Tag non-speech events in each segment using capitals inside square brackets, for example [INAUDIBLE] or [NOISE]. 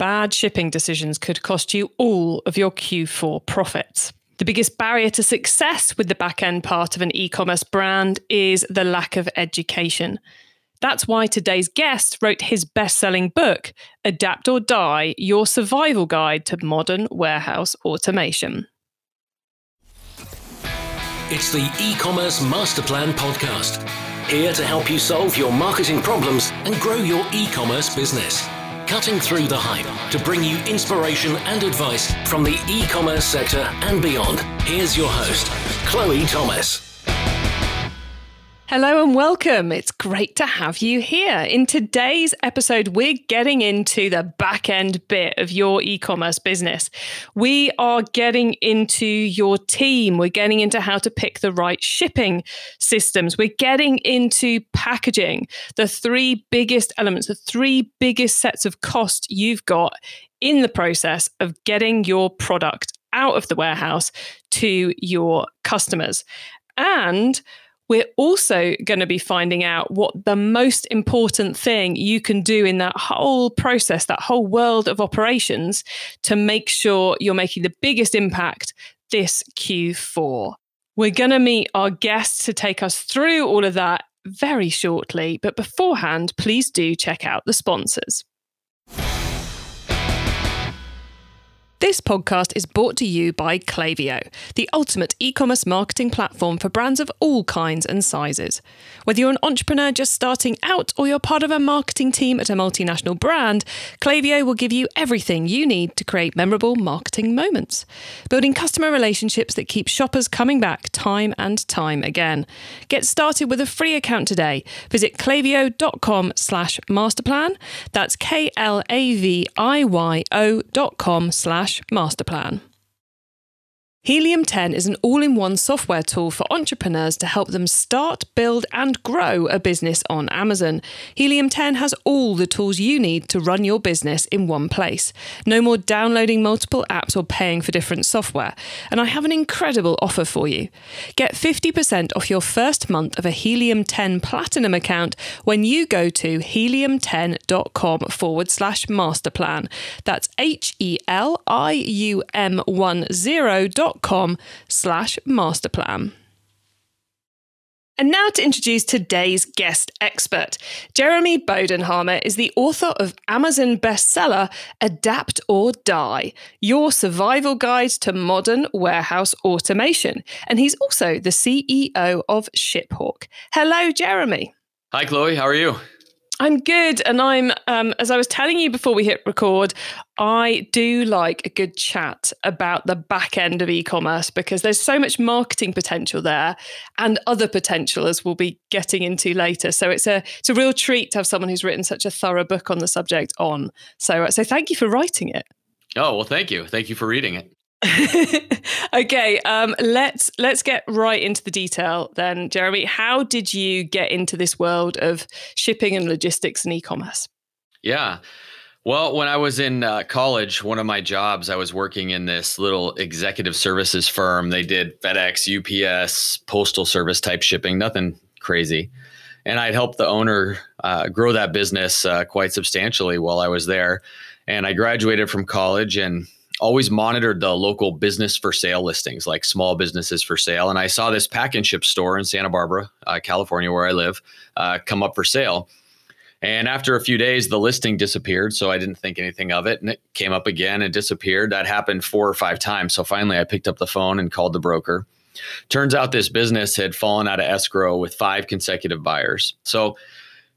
bad shipping decisions could cost you all of your Q4 profits. The biggest barrier to success with the back end part of an e commerce brand is the lack of education. That's why today's guest wrote his best selling book, Adapt or Die Your Survival Guide to Modern Warehouse Automation. It's the e commerce master plan podcast, here to help you solve your marketing problems and grow your e commerce business. Cutting through the hype to bring you inspiration and advice from the e commerce sector and beyond. Here's your host, Chloe Thomas. Hello and welcome. It's great to have you here. In today's episode, we're getting into the back end bit of your e commerce business. We are getting into your team. We're getting into how to pick the right shipping systems. We're getting into packaging, the three biggest elements, the three biggest sets of cost you've got in the process of getting your product out of the warehouse to your customers. And we're also going to be finding out what the most important thing you can do in that whole process, that whole world of operations to make sure you're making the biggest impact this Q4. We're going to meet our guests to take us through all of that very shortly. But beforehand, please do check out the sponsors. This podcast is brought to you by Klaviyo, the ultimate e commerce marketing platform for brands of all kinds and sizes. Whether you're an entrepreneur just starting out or you're part of a marketing team at a multinational brand, Klaviyo will give you everything you need to create memorable marketing moments. Building customer relationships that keep shoppers coming back time and time again. Get started with a free account today. Visit klaviyo.com slash masterplan. That's K L A V I Y O dot com slash master plan. Helium 10 is an all in one software tool for entrepreneurs to help them start, build, and grow a business on Amazon. Helium 10 has all the tools you need to run your business in one place. No more downloading multiple apps or paying for different software. And I have an incredible offer for you. Get 50% off your first month of a Helium 10 Platinum account when you go to helium10.com forward slash masterplan. That's H E L I U M 10 com slash masterplan. And now to introduce today's guest expert. Jeremy Bodenhamer is the author of Amazon bestseller Adapt or Die Your Survival Guide to Modern Warehouse Automation. And he's also the CEO of ShipHawk. Hello, Jeremy. Hi, Chloe. How are you? I'm good. And I'm, um, as I was telling you before we hit record, I do like a good chat about the back end of e commerce because there's so much marketing potential there and other potential as we'll be getting into later. So it's a, it's a real treat to have someone who's written such a thorough book on the subject on. So, uh, so thank you for writing it. Oh, well, thank you. Thank you for reading it. [LAUGHS] okay, um, let's let's get right into the detail then, Jeremy. How did you get into this world of shipping and logistics and e-commerce? Yeah. Well, when I was in uh, college, one of my jobs, I was working in this little executive services firm. They did FedEx, UPS, postal service type shipping, nothing crazy. And I'd helped the owner uh, grow that business uh, quite substantially while I was there. And I graduated from college and always monitored the local business for sale listings, like small businesses for sale. And I saw this pack and ship store in Santa Barbara, uh, California, where I live, uh, come up for sale. And after a few days, the listing disappeared. So I didn't think anything of it. And it came up again and disappeared. That happened four or five times. So finally, I picked up the phone and called the broker. Turns out this business had fallen out of escrow with five consecutive buyers. So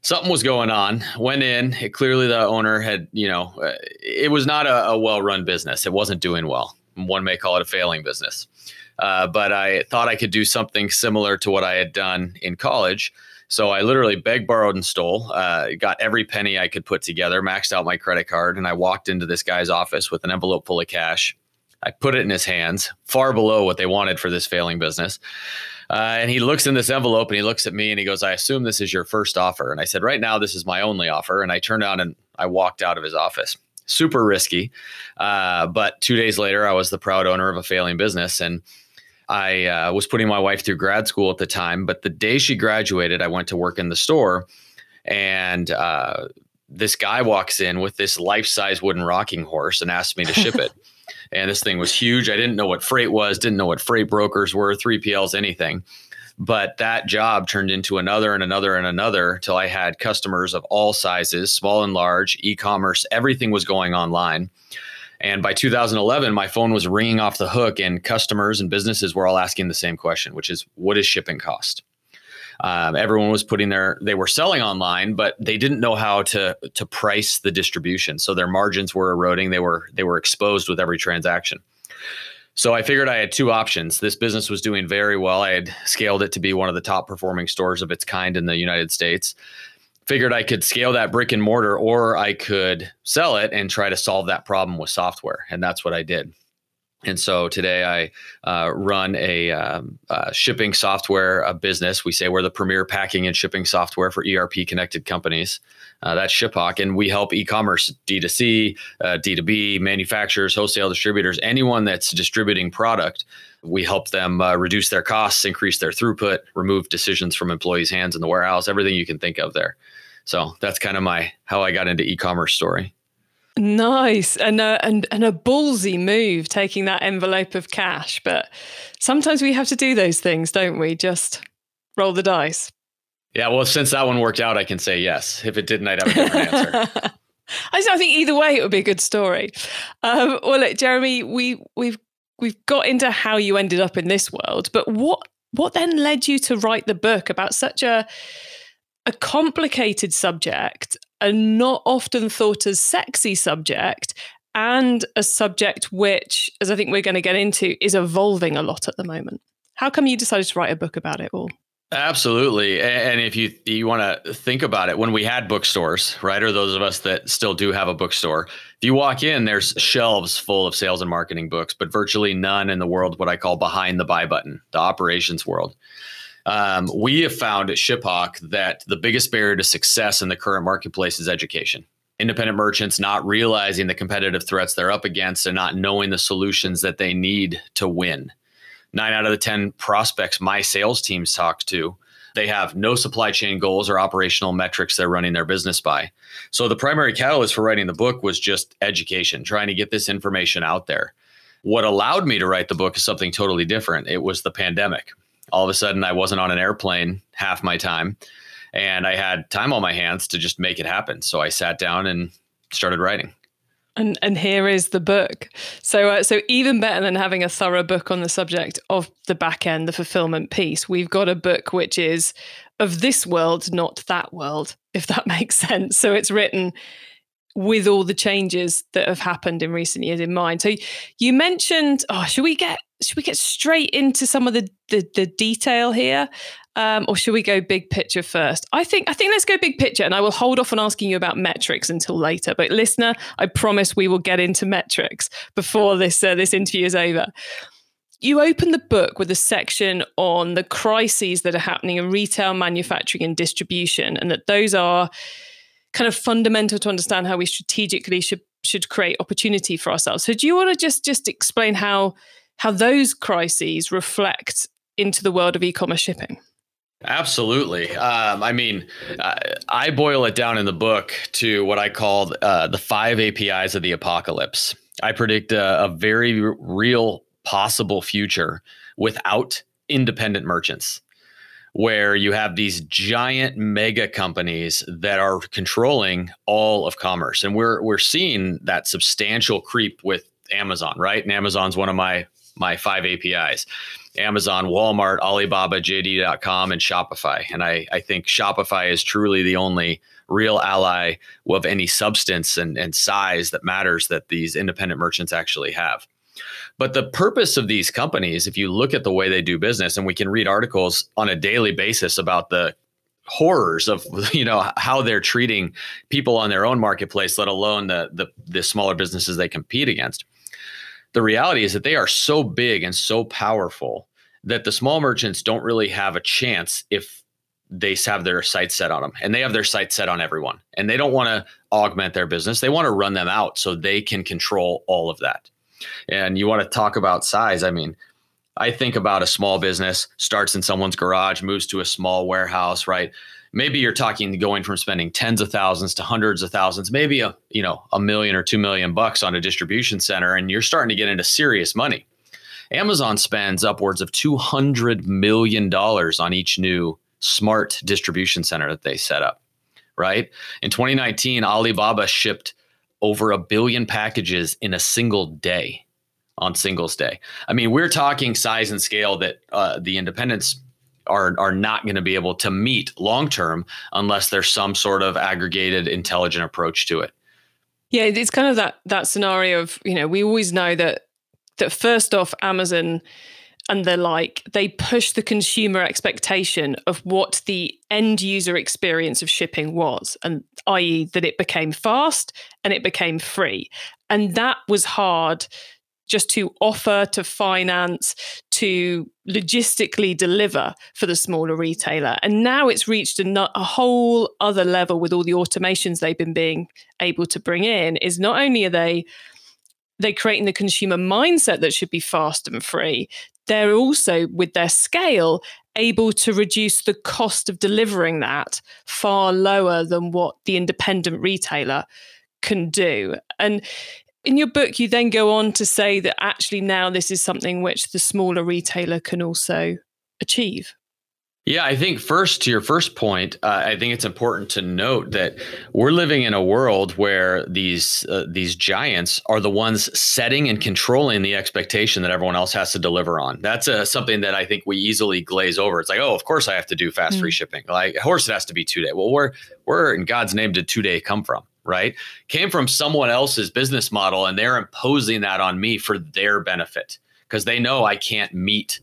something was going on. Went in. It, clearly, the owner had, you know, uh, it was not a, a well-run business. It wasn't doing well. One may call it a failing business. Uh, but I thought I could do something similar to what I had done in college. So I literally begged, borrowed, and stole. Uh, got every penny I could put together, maxed out my credit card, and I walked into this guy's office with an envelope full of cash. I put it in his hands, far below what they wanted for this failing business. Uh, and he looks in this envelope and he looks at me and he goes, I assume this is your first offer. And I said, Right now, this is my only offer. And I turned out and I walked out of his office. Super risky. Uh, but two days later, I was the proud owner of a failing business. And I uh, was putting my wife through grad school at the time. But the day she graduated, I went to work in the store. And uh, this guy walks in with this life-size wooden rocking horse and asks me to ship it. [LAUGHS] and this thing was huge. I didn't know what freight was, didn't know what freight brokers were, 3PLs, anything. But that job turned into another and another and another till I had customers of all sizes, small and large, e commerce, everything was going online. And by 2011, my phone was ringing off the hook, and customers and businesses were all asking the same question, which is what is shipping cost? Um, everyone was putting their they were selling online, but they didn't know how to to price the distribution, so their margins were eroding. They were they were exposed with every transaction. So I figured I had two options. This business was doing very well. I had scaled it to be one of the top performing stores of its kind in the United States. Figured I could scale that brick and mortar or I could sell it and try to solve that problem with software. And that's what I did. And so today I uh, run a um, uh, shipping software a business. We say we're the premier packing and shipping software for ERP connected companies. Uh, that's Shiphawk, and we help e-commerce, D2C, D2B, uh, manufacturers, wholesale distributors, anyone that's distributing product. We help them uh, reduce their costs, increase their throughput, remove decisions from employees' hands in the warehouse, everything you can think of there. So that's kind of my how I got into e-commerce story. Nice and a, and and a ballsy move taking that envelope of cash, but sometimes we have to do those things, don't we? Just roll the dice. Yeah, well, since that one worked out, I can say yes. If it didn't, I'd have a different answer. [LAUGHS] I think either way, it would be a good story. Um, well, look, Jeremy, we we've we've got into how you ended up in this world, but what what then led you to write the book about such a a complicated subject a not often thought as sexy subject and a subject which, as I think we're going to get into, is evolving a lot at the moment. How come you decided to write a book about it all? Absolutely. And if you you want to think about it, when we had bookstores, right, or those of us that still do have a bookstore, if you walk in, there's shelves full of sales and marketing books, but virtually none in the world what I call behind the buy button, the operations world. Um, we have found at Shiphawk that the biggest barrier to success in the current marketplace is education. Independent merchants not realizing the competitive threats they're up against and not knowing the solutions that they need to win. Nine out of the 10 prospects my sales teams talk to, they have no supply chain goals or operational metrics they're running their business by. So the primary catalyst for writing the book was just education, trying to get this information out there. What allowed me to write the book is something totally different. It was the pandemic all of a sudden I wasn't on an airplane half my time and I had time on my hands to just make it happen. So I sat down and started writing. And and here is the book. So uh, so even better than having a thorough book on the subject of the back end, the fulfillment piece, we've got a book which is of this world, not that world, if that [LAUGHS] makes sense. So it's written with all the changes that have happened in recent years in mind. So you mentioned, oh, should we get should we get straight into some of the the, the detail here, um, or should we go big picture first? I think I think let's go big picture, and I will hold off on asking you about metrics until later. But listener, I promise we will get into metrics before this uh, this interview is over. You open the book with a section on the crises that are happening in retail, manufacturing, and distribution, and that those are kind of fundamental to understand how we strategically should should create opportunity for ourselves. So do you want to just just explain how how those crises reflect into the world of e-commerce shipping? Absolutely. Um, I mean, uh, I boil it down in the book to what I call uh, the five APIs of the apocalypse. I predict a, a very real possible future without independent merchants where you have these giant mega companies that are controlling all of commerce and we're we're seeing that substantial creep with Amazon right and Amazon's one of my my five APIs Amazon, Walmart, Alibaba, JD.com, and Shopify. And I, I think Shopify is truly the only real ally of any substance and, and size that matters that these independent merchants actually have. But the purpose of these companies, if you look at the way they do business, and we can read articles on a daily basis about the horrors of [LAUGHS] you know how they're treating people on their own marketplace, let alone the the, the smaller businesses they compete against. The reality is that they are so big and so powerful that the small merchants don't really have a chance if they have their sights set on them and they have their sights set on everyone. And they don't want to augment their business. They want to run them out so they can control all of that and you want to talk about size i mean i think about a small business starts in someone's garage moves to a small warehouse right maybe you're talking going from spending tens of thousands to hundreds of thousands, maybe a you know a million or two million bucks on a distribution center, and you're starting to get into serious money. Amazon spends upwards of two hundred million dollars on each new smart distribution center that they set up. Right in 2019, Alibaba shipped over a billion packages in a single day on Singles Day. I mean, we're talking size and scale that uh, the independents are are not going to be able to meet long term unless there's some sort of aggregated intelligent approach to it. Yeah, it's kind of that that scenario of, you know, we always know that that first off Amazon and the like, they push the consumer expectation of what the end user experience of shipping was, and i.e., that it became fast and it became free. And that was hard just to offer, to finance, to logistically deliver for the smaller retailer. And now it's reached a, a, whole other level with all the automations they've been being able to bring in. Is not only are they they creating the consumer mindset that should be fast and free, they're also with their scale able to reduce the cost of delivering that far lower than what the independent retailer can do. And in your book, you then go on to say that actually now this is something which the smaller retailer can also achieve. Yeah, I think first to your first point, uh, I think it's important to note that we're living in a world where these uh, these giants are the ones setting and controlling the expectation that everyone else has to deliver on. That's uh, something that I think we easily glaze over. It's like, oh, of course I have to do fast mm. free shipping. Like, of course it has to be two day. Well, where where in God's name did two day come from? right? Came from someone else's business model and they're imposing that on me for their benefit because they know I can't meet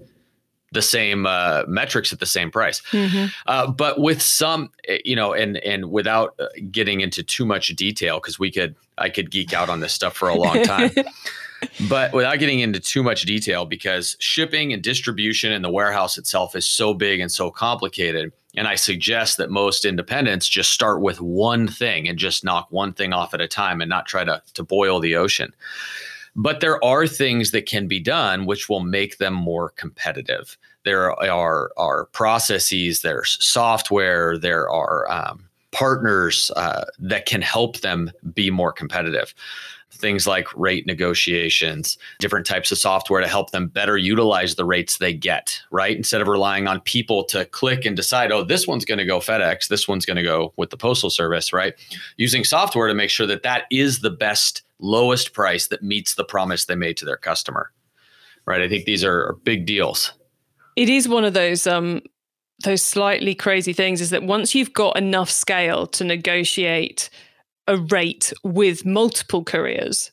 the same uh, metrics at the same price. Mm-hmm. Uh, but with some, eh, you know, and and without uh, getting into too much detail, because we could, I could geek out on this stuff for a long time. [LAUGHS] but without getting into too much detail, because shipping and distribution and the warehouse itself is so big and so complicated. And I suggest that most independents just start with one thing and just knock one thing off at a time and not try to, to boil the ocean. But there are things that can be done which will make them more competitive. There are, are processes, there's software, there are um, partners uh, that can help them be more competitive things like rate negotiations, different types of software to help them better utilize the rates they get, right? Instead of relying on people to click and decide, oh, this one's going to go FedEx, this one's going to go with the Postal Service, right? Using software to make sure that that is the best, lowest price that meets the promise they made to their customer, right? I think these are big deals. It is one of those um, those slightly crazy things is that once you've got enough scale to negotiate a rate with multiple couriers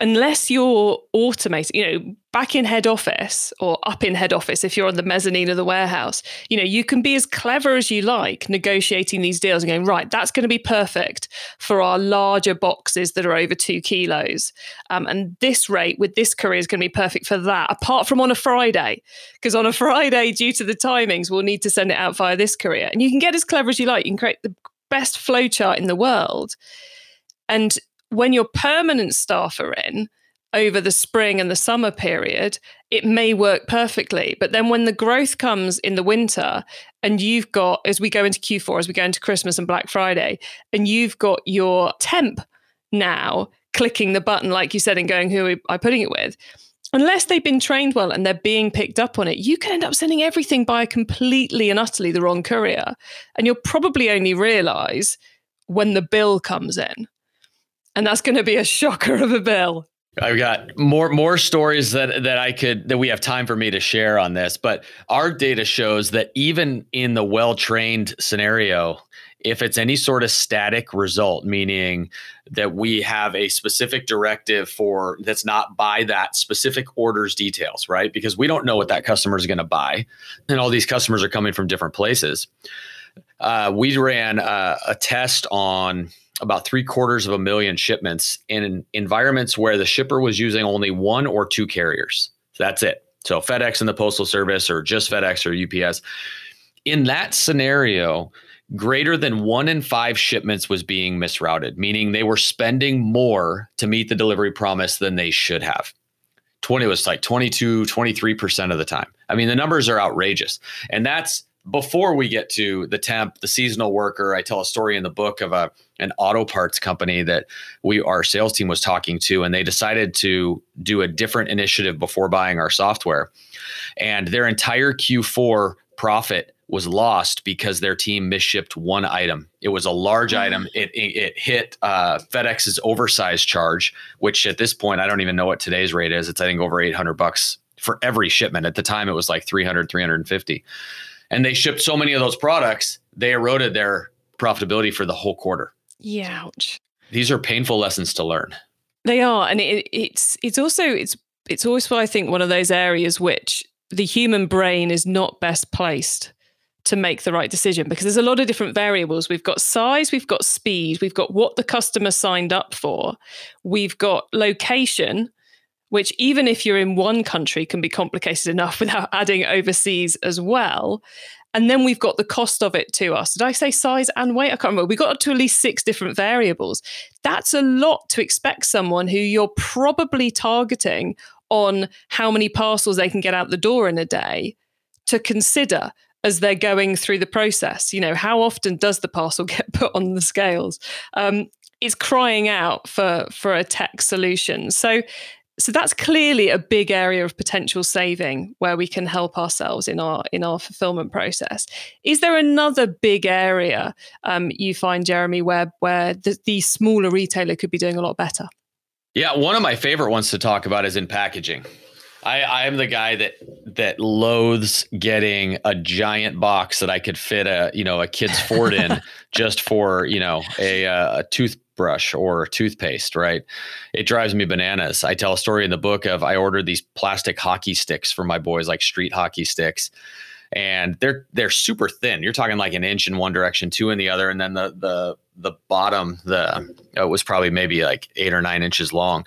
unless you're automating, you know, back in head office or up in head office, if you're on the mezzanine of the warehouse, you know, you can be as clever as you like negotiating these deals and going, right, that's going to be perfect for our larger boxes that are over two kilos. Um, and this rate with this courier is going to be perfect for that, apart from on a Friday. Because on a [LAUGHS] Friday, due to the timings, we'll need to send it out via this courier. And you can get as clever as you like. You can create the best flowchart in the world. And when your permanent staff are in over the spring and the summer period, it may work perfectly. But then when the growth comes in the winter, and you've got, as we go into Q4, as we go into Christmas and Black Friday, and you've got your temp now clicking the button, like you said, and going, who am I putting it with? unless they've been trained well and they're being picked up on it, you can end up sending everything by completely and utterly the wrong courier. And you'll probably only realize when the bill comes in. And that's going to be a [LAUGHS] shocker of a bill. I've got more more stories that that I could that we have time for me to share on this, but our data shows that even in the well-trained scenario, if it's any sort of static result, meaning that we have a specific directive for that's not by that specific order's details, right? Because we don't know what that customer is going to buy, and all these customers are coming from different places. Uh, we ran a, a test on about three quarters of a million shipments in environments where the shipper was using only one or two carriers. So that's it. So FedEx and the Postal Service, or just FedEx or UPS. In that scenario, greater than one in five shipments was being misrouted, meaning they were spending more to meet the delivery promise than they should have. 20 was like 22, 23% of the time. I mean, the numbers are outrageous. And that's before we get to the temp, the seasonal worker, I tell a story in the book of a an auto parts company that we our sales team was talking to, and they decided to do a different initiative before buying our software, and their entire Q4 profit was lost because their team misshipped one item. It was a large mm-hmm. item. It, it, it hit uh, FedEx's oversized charge, which at this point I don't even know what today's rate is. It's I think over 800 bucks for every shipment. At the time it was like 300 350 and they shipped so many of those products, they eroded their profitability for the whole quarter. Yeah, ouch. These are painful lessons to learn. They are, and it, it's it's also it's it's always I think one of those areas which the human brain is not best placed to make the right decision because there's a lot of different variables. We've got size, we've got speed, we've got what the customer signed up for, we've got location, which even if you're in one country can be complicated enough [LAUGHS] without adding overseas as well. And then we've got the cost of it to us. Did I say size and weight? I can't remember. We got to at least six different variables. That's a lot to expect someone who you're probably targeting on how many parcels they can get out the door in a day to consider as they're going through the process. You know, how often does the parcel [LAUGHS] get put on the scales? Um, it's crying out for for a tech solution. So so that's clearly a big area of potential saving where we can help ourselves in our in our fulfillment process. Is there another big area um, you find, Jeremy, where where the, the smaller retailer could be doing a lot better? Yeah, one of my favorite ones to talk about is in packaging. I, I am the guy that that loathes getting a giant box that I could fit a you know a kid's Ford in [LAUGHS] just for you know a, uh, a toothbrush or toothpaste. Right? It drives me bananas. I tell a story in the book of I ordered these plastic hockey sticks for my boys, like street hockey sticks, and they're they're super thin. You're talking like an inch in one direction, two in the other, and then the the the bottom the oh, it was probably maybe like eight or nine inches long.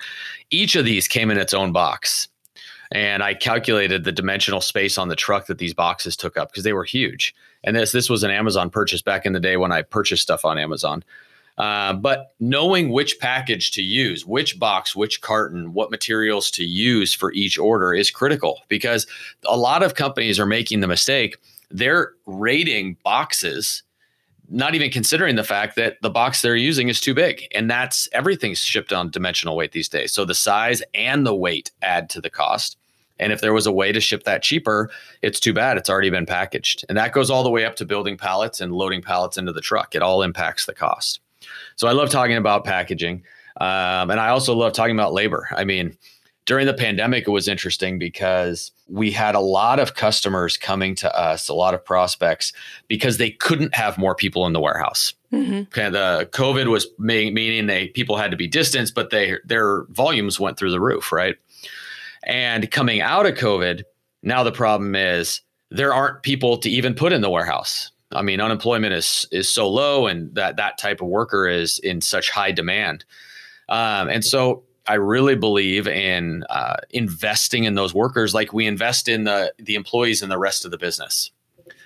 Each of these came in its own box and I calculated the dimensional space on the truck that these boxes took up because they were huge. And this this was an Amazon purchase back in the day when I purchased stuff on Amazon. Uh, but knowing which package to use, which box, which carton, what materials to use for each order is critical because a lot of companies are making the mistake. They're rating boxes, not even considering the fact that the box they're using is too big. And that's everything's shipped on dimensional weight these days. So the size and the weight add to the cost. And if there was a way to ship that cheaper, it's too bad. It's already been packaged. And that goes all the way up to building pallets and loading pallets into the truck. It all impacts the cost. So I love talking about packaging. Um, and I also love talking about labor. I mean, during the pandemic, it was interesting because we had a lot of customers coming to us, a lot of prospects, because they couldn't have more people in the warehouse. Mm-hmm. Okay, the COVID was meaning they people had to be distanced, but they their volumes went through the roof, right? And coming out of COVID, now the problem is there aren't people to even put in the warehouse. I mean, unemployment is is so low, and that that type of worker is in such high demand. Um, and so, I really believe in uh, investing in those workers, like we invest in the the employees in the rest of the business.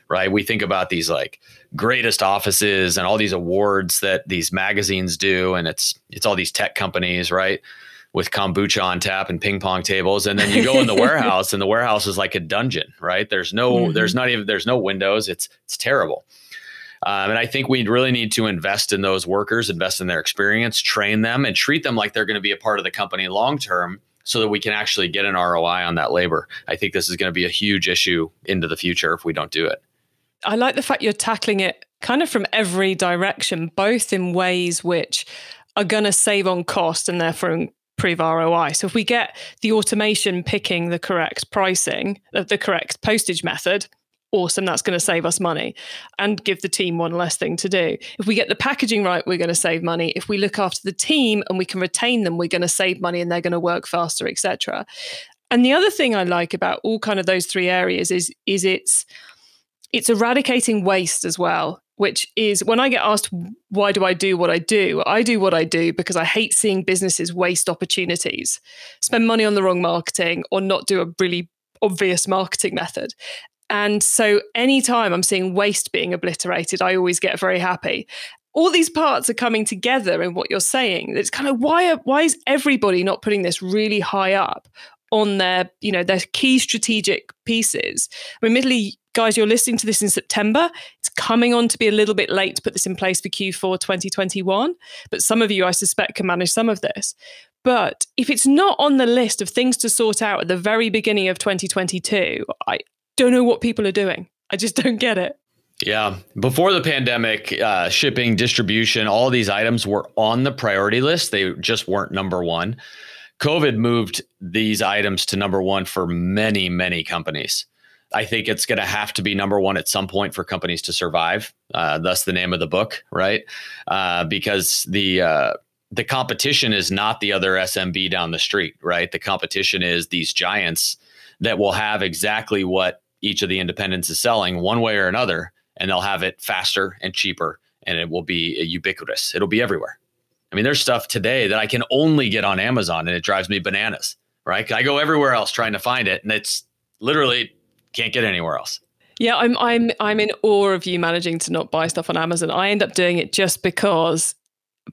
Right? We think about these like greatest offices and all these awards that these magazines do, and it's it's all these tech companies, right? With kombucha on tap and ping pong tables and then you go in the [LAUGHS] warehouse and the warehouse is like a dungeon right? There's no mm-hmm. there's not even there's no windows. It's it's terrible. Um, and i think we really need to invest in those workers invest in their experience train them and treat them like they're going to be a part of the company long term so that we can actually get an roi on that labor. I think this is going to be a huge issue into the future if we don't do it. I like the fact you're tackling it kind of from every direction both in ways which are going to save on cost and therefore prove ROI. So if we get the automation picking the correct pricing, uh, the correct postage method, awesome, that's going to save us money and give the team one less thing to do. If we get the packaging right, we're going to save money. If we look after the team and we can retain them, we're going to save money and they're going to work faster, etc. And the other thing I like about all kind of those three areas is is it's it's eradicating waste as well which is when I get asked, why do I do what I do? I do what I do because I hate seeing businesses waste opportunities, spend money on the wrong marketing, or not do a really obvious marketing method. And so anytime I'm seeing waste being obliterated, I always get very happy. All these parts are coming together in what you're saying. It's kind of why are, why is everybody not putting this really high up on their, you know, their key strategic pieces? I mean, admittedly, guys, you're listening to this in September. It's coming on to be a little bit late to put this in place for Q4 2021, but some of you, I suspect, can manage some of this. But if it's not on the list of things to sort out at the very beginning of 2022, I don't know what people are doing. I just [LAUGHS] don't get it. Yeah. Before the pandemic, uh, shipping, distribution, all these items were on the priority list. They just weren't number one. COVID moved these items to number one for many, many companies. I think it's going to have to be number one at some point for companies to survive. Uh, thus, the name of the book, right? Uh, because the uh, the competition is not the other SMB down the street, right? The competition is these giants that will have exactly what each of the independents is selling, one way or another, and they'll have it faster and cheaper, and it will be ubiquitous. It'll be everywhere. I mean, there's stuff today that I can only get on Amazon, and it drives me bananas. Right? I go everywhere else trying to find it, and it's literally can't get anywhere else. Yeah, I'm I'm I'm in awe of you managing to not buy stuff on Amazon. I end up doing it just because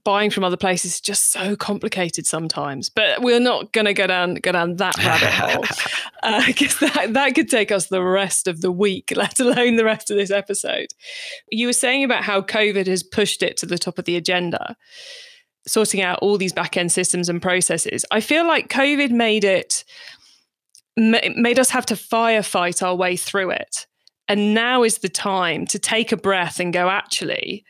buying from other places is just so complicated sometimes. But we're not going to go down go down that rabbit [LAUGHS] hole because uh, that that could take us the rest of the week, [LAUGHS] let alone the rest of this episode. You were saying about how COVID has pushed it to the top of the agenda, sorting out all these back end systems and processes. I feel like COVID made it made us have to firefight our way through it. And now is the time to take a breath and go, actually,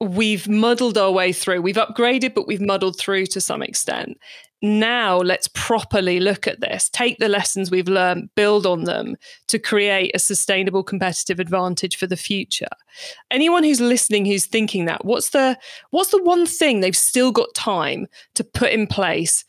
we've muddled our way through. We've upgraded, but we've muddled through to some extent. Now let's properly look at this, take the lessons we've learned, build on them to create a sustainable competitive advantage for the future. Anyone who's listening who's thinking that, what's the what's the one thing they've still got time to put in place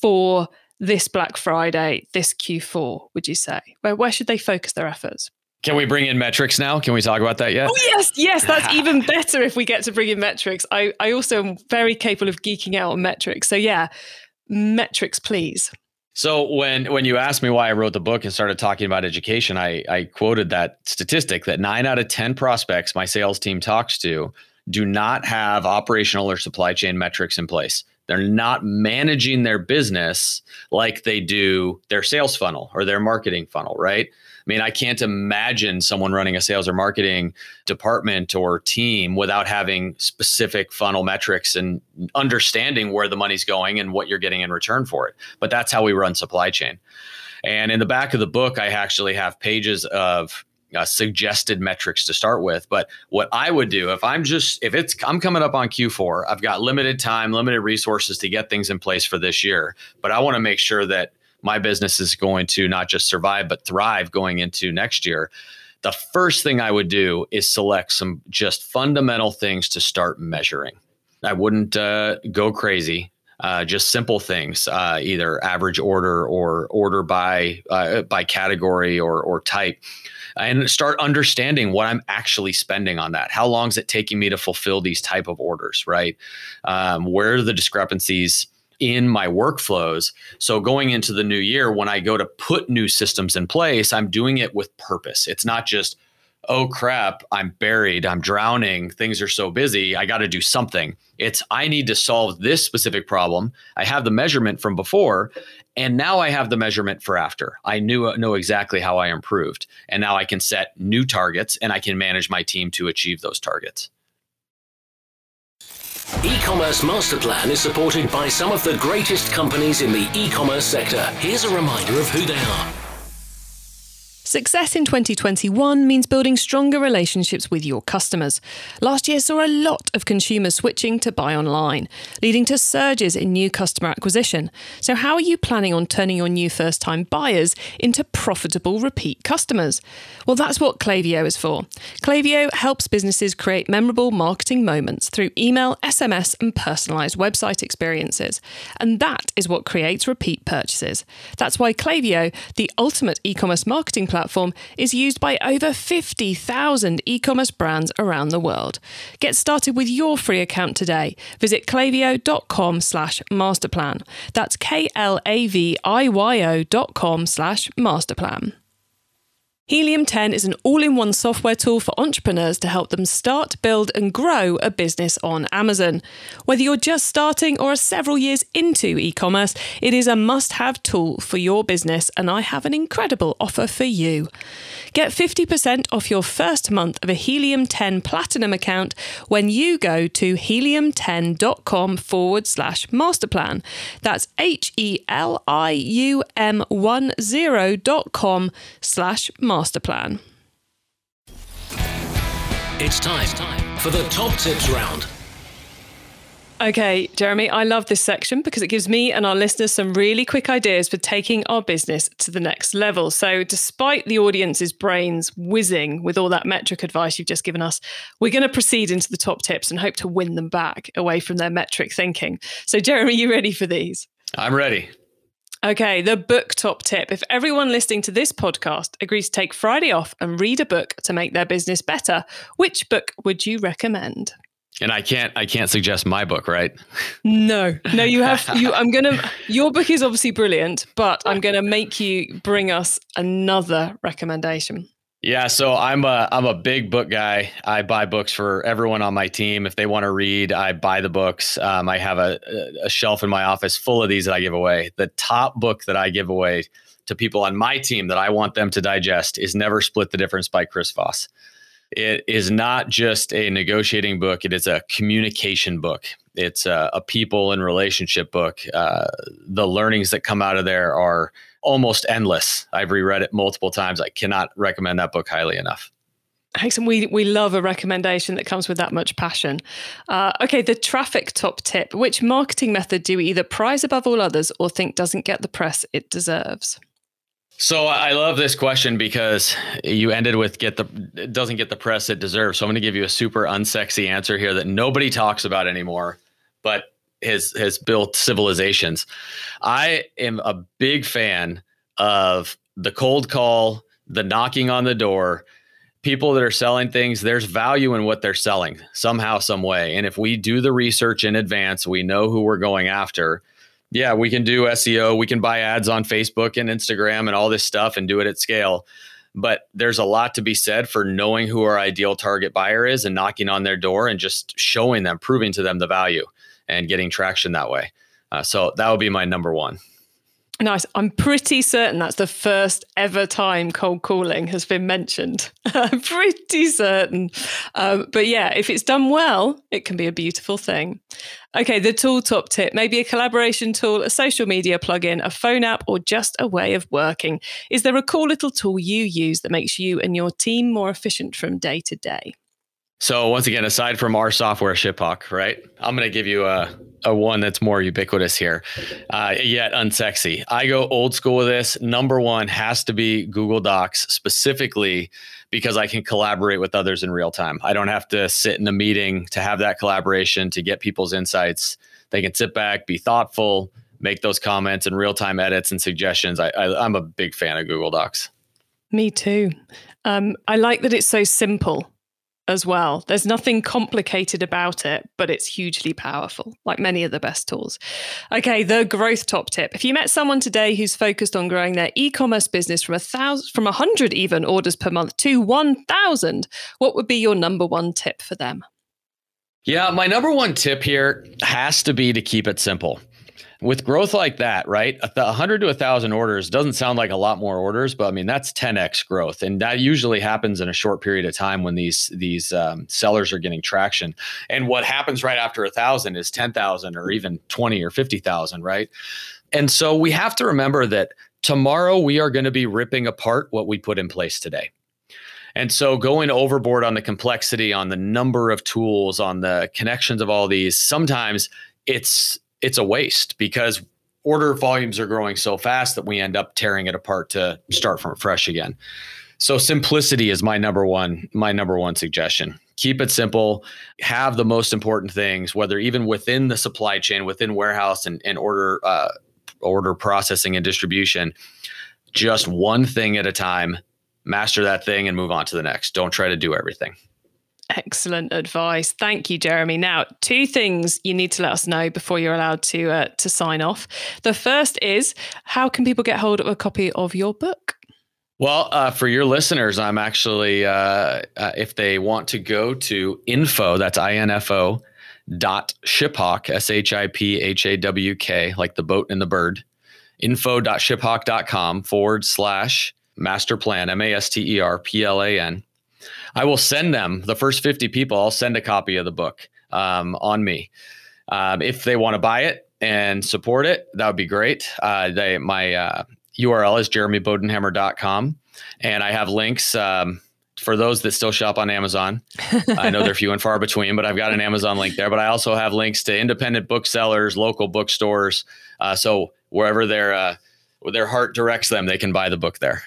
for this Black Friday, this Q4, would you say? Where, where should they focus their efforts? Can we bring in metrics now? Can we talk about that yet? Oh yes, yes, that's [LAUGHS] even better if we get to bring in metrics. I, I also am very capable of geeking out on metrics. So yeah, metrics, please. So when when you asked me why I wrote the book and started talking about education, I, I quoted that statistic that nine out of ten prospects my sales team talks to do not have operational or supply chain metrics in place. They're not managing their business like they do their sales funnel or their marketing funnel, right? I mean, I can't imagine someone running a sales or marketing department or team without having specific funnel metrics and understanding where the money's going and what you're getting in return for it. But that's how we run supply chain. And in the back of the book, I actually have pages of uh, suggested metrics to start with. But what I would do if I'm just if it's I'm coming up on Q4, I've got limited time, limited resources to get things in place for this year, but I want to make sure that my business is going to not just survive but thrive going into next year. The first thing I would do is select some just fundamental things to start measuring. I wouldn't uh, go crazy. Uh, just simple things, uh, either average order or order by uh, by category or or type and start understanding what I'm actually spending on that. How long is it taking me to fulfill these type of orders, right? Um, where are the discrepancies? in my workflows. So going into the new year, when I go to put new systems in place, I'm doing it with purpose. It's not just, oh crap, I'm buried, I'm drowning, things are so busy, I got to do something. It's I need to solve this specific problem. I have the measurement from before, and now I have the measurement for after. I knew know exactly how I improved, and now I can set new targets and I can manage my team to achieve those targets. E-commerce master plan is supported by some of the greatest companies in the e-commerce sector. Here's a reminder of who they are. Success in 2021 means building stronger relationships with your customers. Last year saw a lot of consumers switching to buy online, leading to surges in new customer acquisition. So, how are you planning on turning your new first time buyers into profitable repeat customers? Well, that's what Klaviyo is for. Klaviyo helps businesses create memorable marketing moments through email, SMS, and personalized website experiences. And that is what creates repeat purchases. That's why Klaviyo, the ultimate e commerce marketing platform, platform is used by over 50,000 e commerce brands around the world. Get started with your free account today. Visit klaviyo.com slash masterplan. That's K L A V I Y O dot com slash masterplan. Helium 10 is an all in one software tool for entrepreneurs to help them start, build, and grow a business on Amazon. Whether you're just starting or are several years into e commerce, it is a must have tool for your business, and I have an incredible offer for you. Get 50% off your first month of a Helium 10 Platinum account when you go to helium10.com forward slash masterplan. That's H E L I U M 10.com slash masterplan master plan. It's time for the top tips round. Okay, Jeremy, I love this section because it gives me and our listeners some really quick ideas for taking our business to the next level. So, despite the audience's brains whizzing with all that metric advice you've just given us, we're going to proceed into the top tips and hope to win them back away from their metric thinking. So, Jeremy, you ready for these? I'm ready. Okay, the book top tip. If everyone listening to this podcast agrees to take Friday off and read a book to make their business better, which book would you recommend? And I can't I can't suggest my book, right? No. No, you have [LAUGHS] you I'm going to your book is obviously brilliant, but I'm going to make you bring us another recommendation. Yeah, so I'm a I'm a big book guy. I buy books for everyone on my team. If they want to read, I buy the books. Um, I have a, a shelf in my office full of these that I give away. The top book that I give away to people on my team that I want them to digest is Never Split the Difference by Chris Voss. It is not just a negotiating book; it is a communication book. It's a, a people and relationship book. Uh, the learnings that come out of there are almost endless. I've reread it multiple times. I cannot recommend that book highly enough. Excellent. We we love a recommendation that comes with that much passion. Uh, okay, the traffic top tip. Which marketing method do you either prize above all others or think doesn't get the press it deserves? So I love this question because you ended with get the it doesn't get the press it deserves. So I'm going to give you a super unsexy answer here that nobody talks about anymore, but has has built civilizations. I am a big fan of the cold call, the knocking on the door. People that are selling things, there's value in what they're selling somehow, some way. And if we do the research in advance, we know who we're going after. Yeah, we can do SEO, we can buy ads on Facebook and Instagram and all this stuff and do it at scale. But there's a lot to be said for knowing who our ideal target buyer is and knocking on their door and just showing them, proving to them the value and getting traction that way. Uh, so that would be my number one. Nice. I'm pretty certain that's the first ever time cold calling has been mentioned. [LAUGHS] I'm pretty certain. Um, but yeah, if it's done well, it can be a beautiful thing. Okay, the tool top tip maybe a collaboration tool, a social media plugin, a phone app, or just a way of working. Is there a cool little tool you use that makes you and your team more efficient from day to day? So once again, aside from our software Shiphawk, right? I'm going to give you a, a one that's more ubiquitous here, uh, yet unsexy. I go old school with this. Number one has to be Google Docs specifically because I can collaborate with others in real time. I don't have to sit in a meeting to have that collaboration to get people's insights. They can sit back, be thoughtful, make those comments and real time edits and suggestions. I, I, I'm a big fan of Google Docs. Me too. Um, I like that it's so simple as well. There's nothing complicated about it, but it's hugely powerful, like many of the best tools. Okay, the growth top tip. If you met someone today who's focused on growing their e-commerce business from a thousand, from a hundred even orders per month to one thousand, what would be your number one tip for them? Yeah, my number one tip here has to be to keep it simple with growth like that, right? A 100 to 1,000 orders doesn't sound like a lot more orders, but I mean that's 10x growth, and that usually happens in a short period of time when these these um, sellers are getting traction. And what happens right after a thousand is 10,000 or even 20 or 50,000, right? And so we have to remember that tomorrow we are going to be ripping apart what we put in place today. And so going overboard on the complexity, on the number of tools, on the connections of all these, sometimes it's it's a waste because order volumes are growing so fast that we end up tearing it apart to start from fresh again. So simplicity is my number one my number one suggestion. Keep it simple, have the most important things whether even within the supply chain, within warehouse and, and order uh, order processing and distribution, just one thing at a time, master that thing and move on to the next. Don't try to do everything. Excellent advice. Thank you, Jeremy. Now, two things you need to let us know before you're allowed to uh, to sign off. The first is how can people get hold of a copy of your book? Well, uh, for your listeners, I'm actually, uh, uh, if they want to go to info, that's info dot shiphawk, S H I P H A W K, like the boat and the bird, info.shiphawk.com forward slash master plan, M A S T E R P L A N. I will send them the first 50 people, I'll send a copy of the book um, on me. Um, if they want to buy it and support it, that would be great. Uh, they, my uh, URL is jeremybodenhamer.com. And I have links um, for those that still shop on Amazon. [LAUGHS] I know they're few and far between, but I've got an Amazon link there. But I also have links to independent booksellers, local bookstores. Uh, so wherever their uh, their heart directs them, they can buy the book there.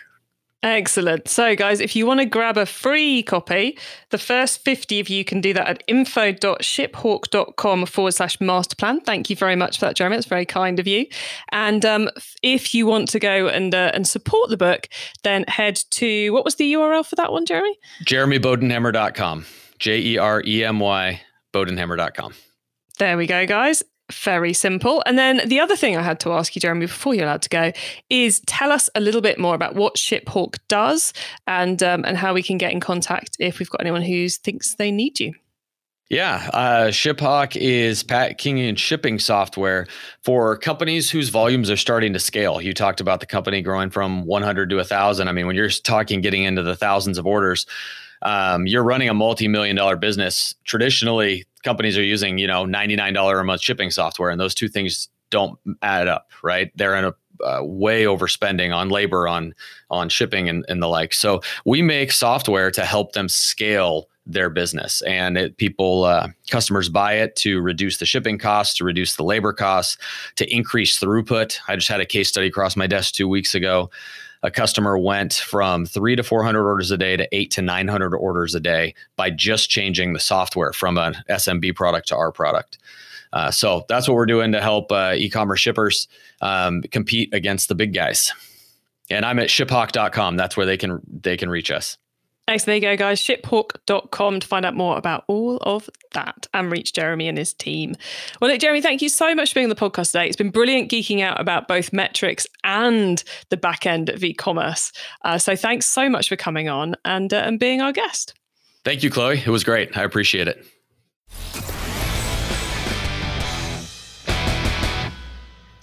Excellent. So, guys, if you want to grab a free copy, the first 50 of you can do that at info.shiphawk.com forward slash master plan. Thank you very much for that, Jeremy. It's very kind of you. And um, if you want to go and, uh, and support the book, then head to what was the URL for that one, Jeremy? JeremyBodenhamer.com. J E R E M Y, Bodenhamer.com. There we go, guys very simple. And then the other thing I had to ask you, Jeremy, before you're allowed to go, is tell us a little bit more about what ShipHawk does and um, and how we can get in contact if we've got anyone who thinks they need you. Yeah, uh, ShipHawk is packing and shipping software for companies whose volumes are starting to scale. You talked about the company growing from 100 to 1,000. I mean, when you're talking getting into the thousands of orders, um, you're running a multi-million dollar business. Traditionally, companies are using you know $99 a month shipping software and those two things don't add up right? They're in a uh, way overspending on labor on on shipping and, and the like. So we make software to help them scale their business and it, people uh, customers buy it to reduce the shipping costs to reduce the labor costs to increase throughput. I just had a case study across my desk two weeks ago a customer went from three to 400 orders a day to eight to 900 orders a day by just changing the software from an SMB product to our product. Uh, so that's what we're doing to help uh, e-commerce shippers um, compete against the big guys. And I'm at shiphawk.com. That's where they can they can reach us. Thanks. There you go, guys. Shiphawk.com to find out more about all of that and reach Jeremy and his team. Well, look, Jeremy, thank you so much for being on the podcast today. It's been brilliant geeking out about both metrics and the back end of e commerce. Uh, so thanks so much for coming on and, uh, and being our guest. Thank you, Chloe. It was great. I appreciate it.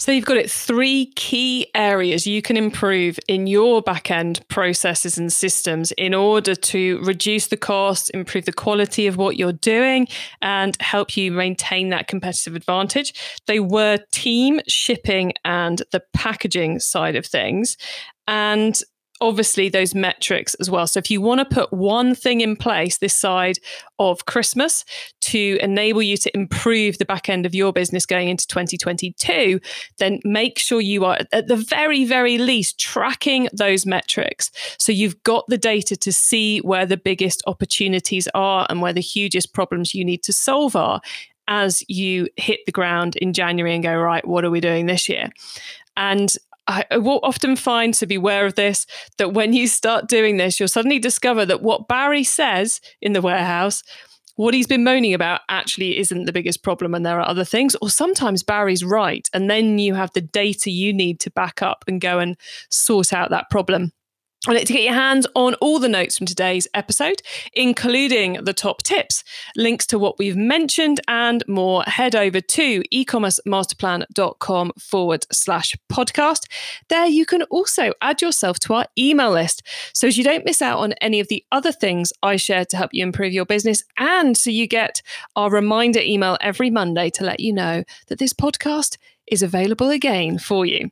So you've got it three key areas you can improve in your backend processes and systems in order to reduce the cost, improve the quality of what you're doing, and help you maintain that competitive advantage. They were team, shipping, and the packaging side of things. And obviously those metrics as well. So if you want to put one thing in place this side of Christmas to enable you to improve the back end of your business going into 2022, then make sure you are at the very, very least tracking those metrics. So you've got the data to see where the biggest opportunities are and where the hugest problems you need to solve are as you hit the ground in January and go, right, what are we doing this year? And I, will often find to be aware of this that when you start doing this, you'll suddenly discover that what Barry says in the warehouse, what he's been moaning about actually isn't the biggest problem and there are other things. Or sometimes Barry's right. And then you have the data you need to back up and go and sort out that problem. I'd like to get your hands on all the notes from today's episode, including the top tips, links to what we've mentioned, and more. Head over to ecommercemasterplan.com forward slash podcast. There you can also add yourself to our email list so as you don't miss out on any of the other things I share to help you improve your business. And so you get our reminder email every Monday to let you know that this podcast is available again for you.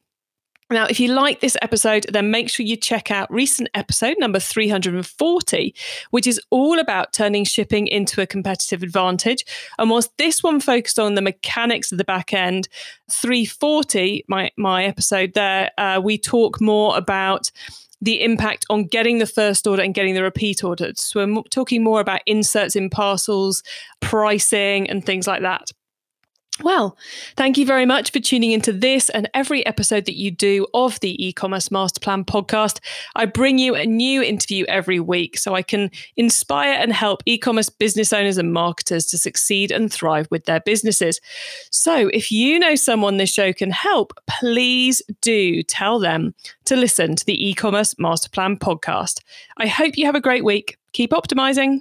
Now, if you like this episode, then make sure you check out recent episode number 340, which is all about turning shipping into a competitive advantage. And whilst this one focused on the mechanics of the back end, 340, my, my episode there, uh, we talk more about the impact on getting the first order and getting the repeat orders. So we're talking more about inserts in parcels, pricing, and things like that. Well, thank you very much for tuning into this and every episode that you do of the e-commerce master plan podcast. I bring you a new interview every week so I can inspire and help e-commerce business owners and marketers to succeed and thrive with their businesses. So, if you know someone this show can help, please do tell them to listen to the e-commerce master plan podcast. I hope you have a great week. Keep optimizing.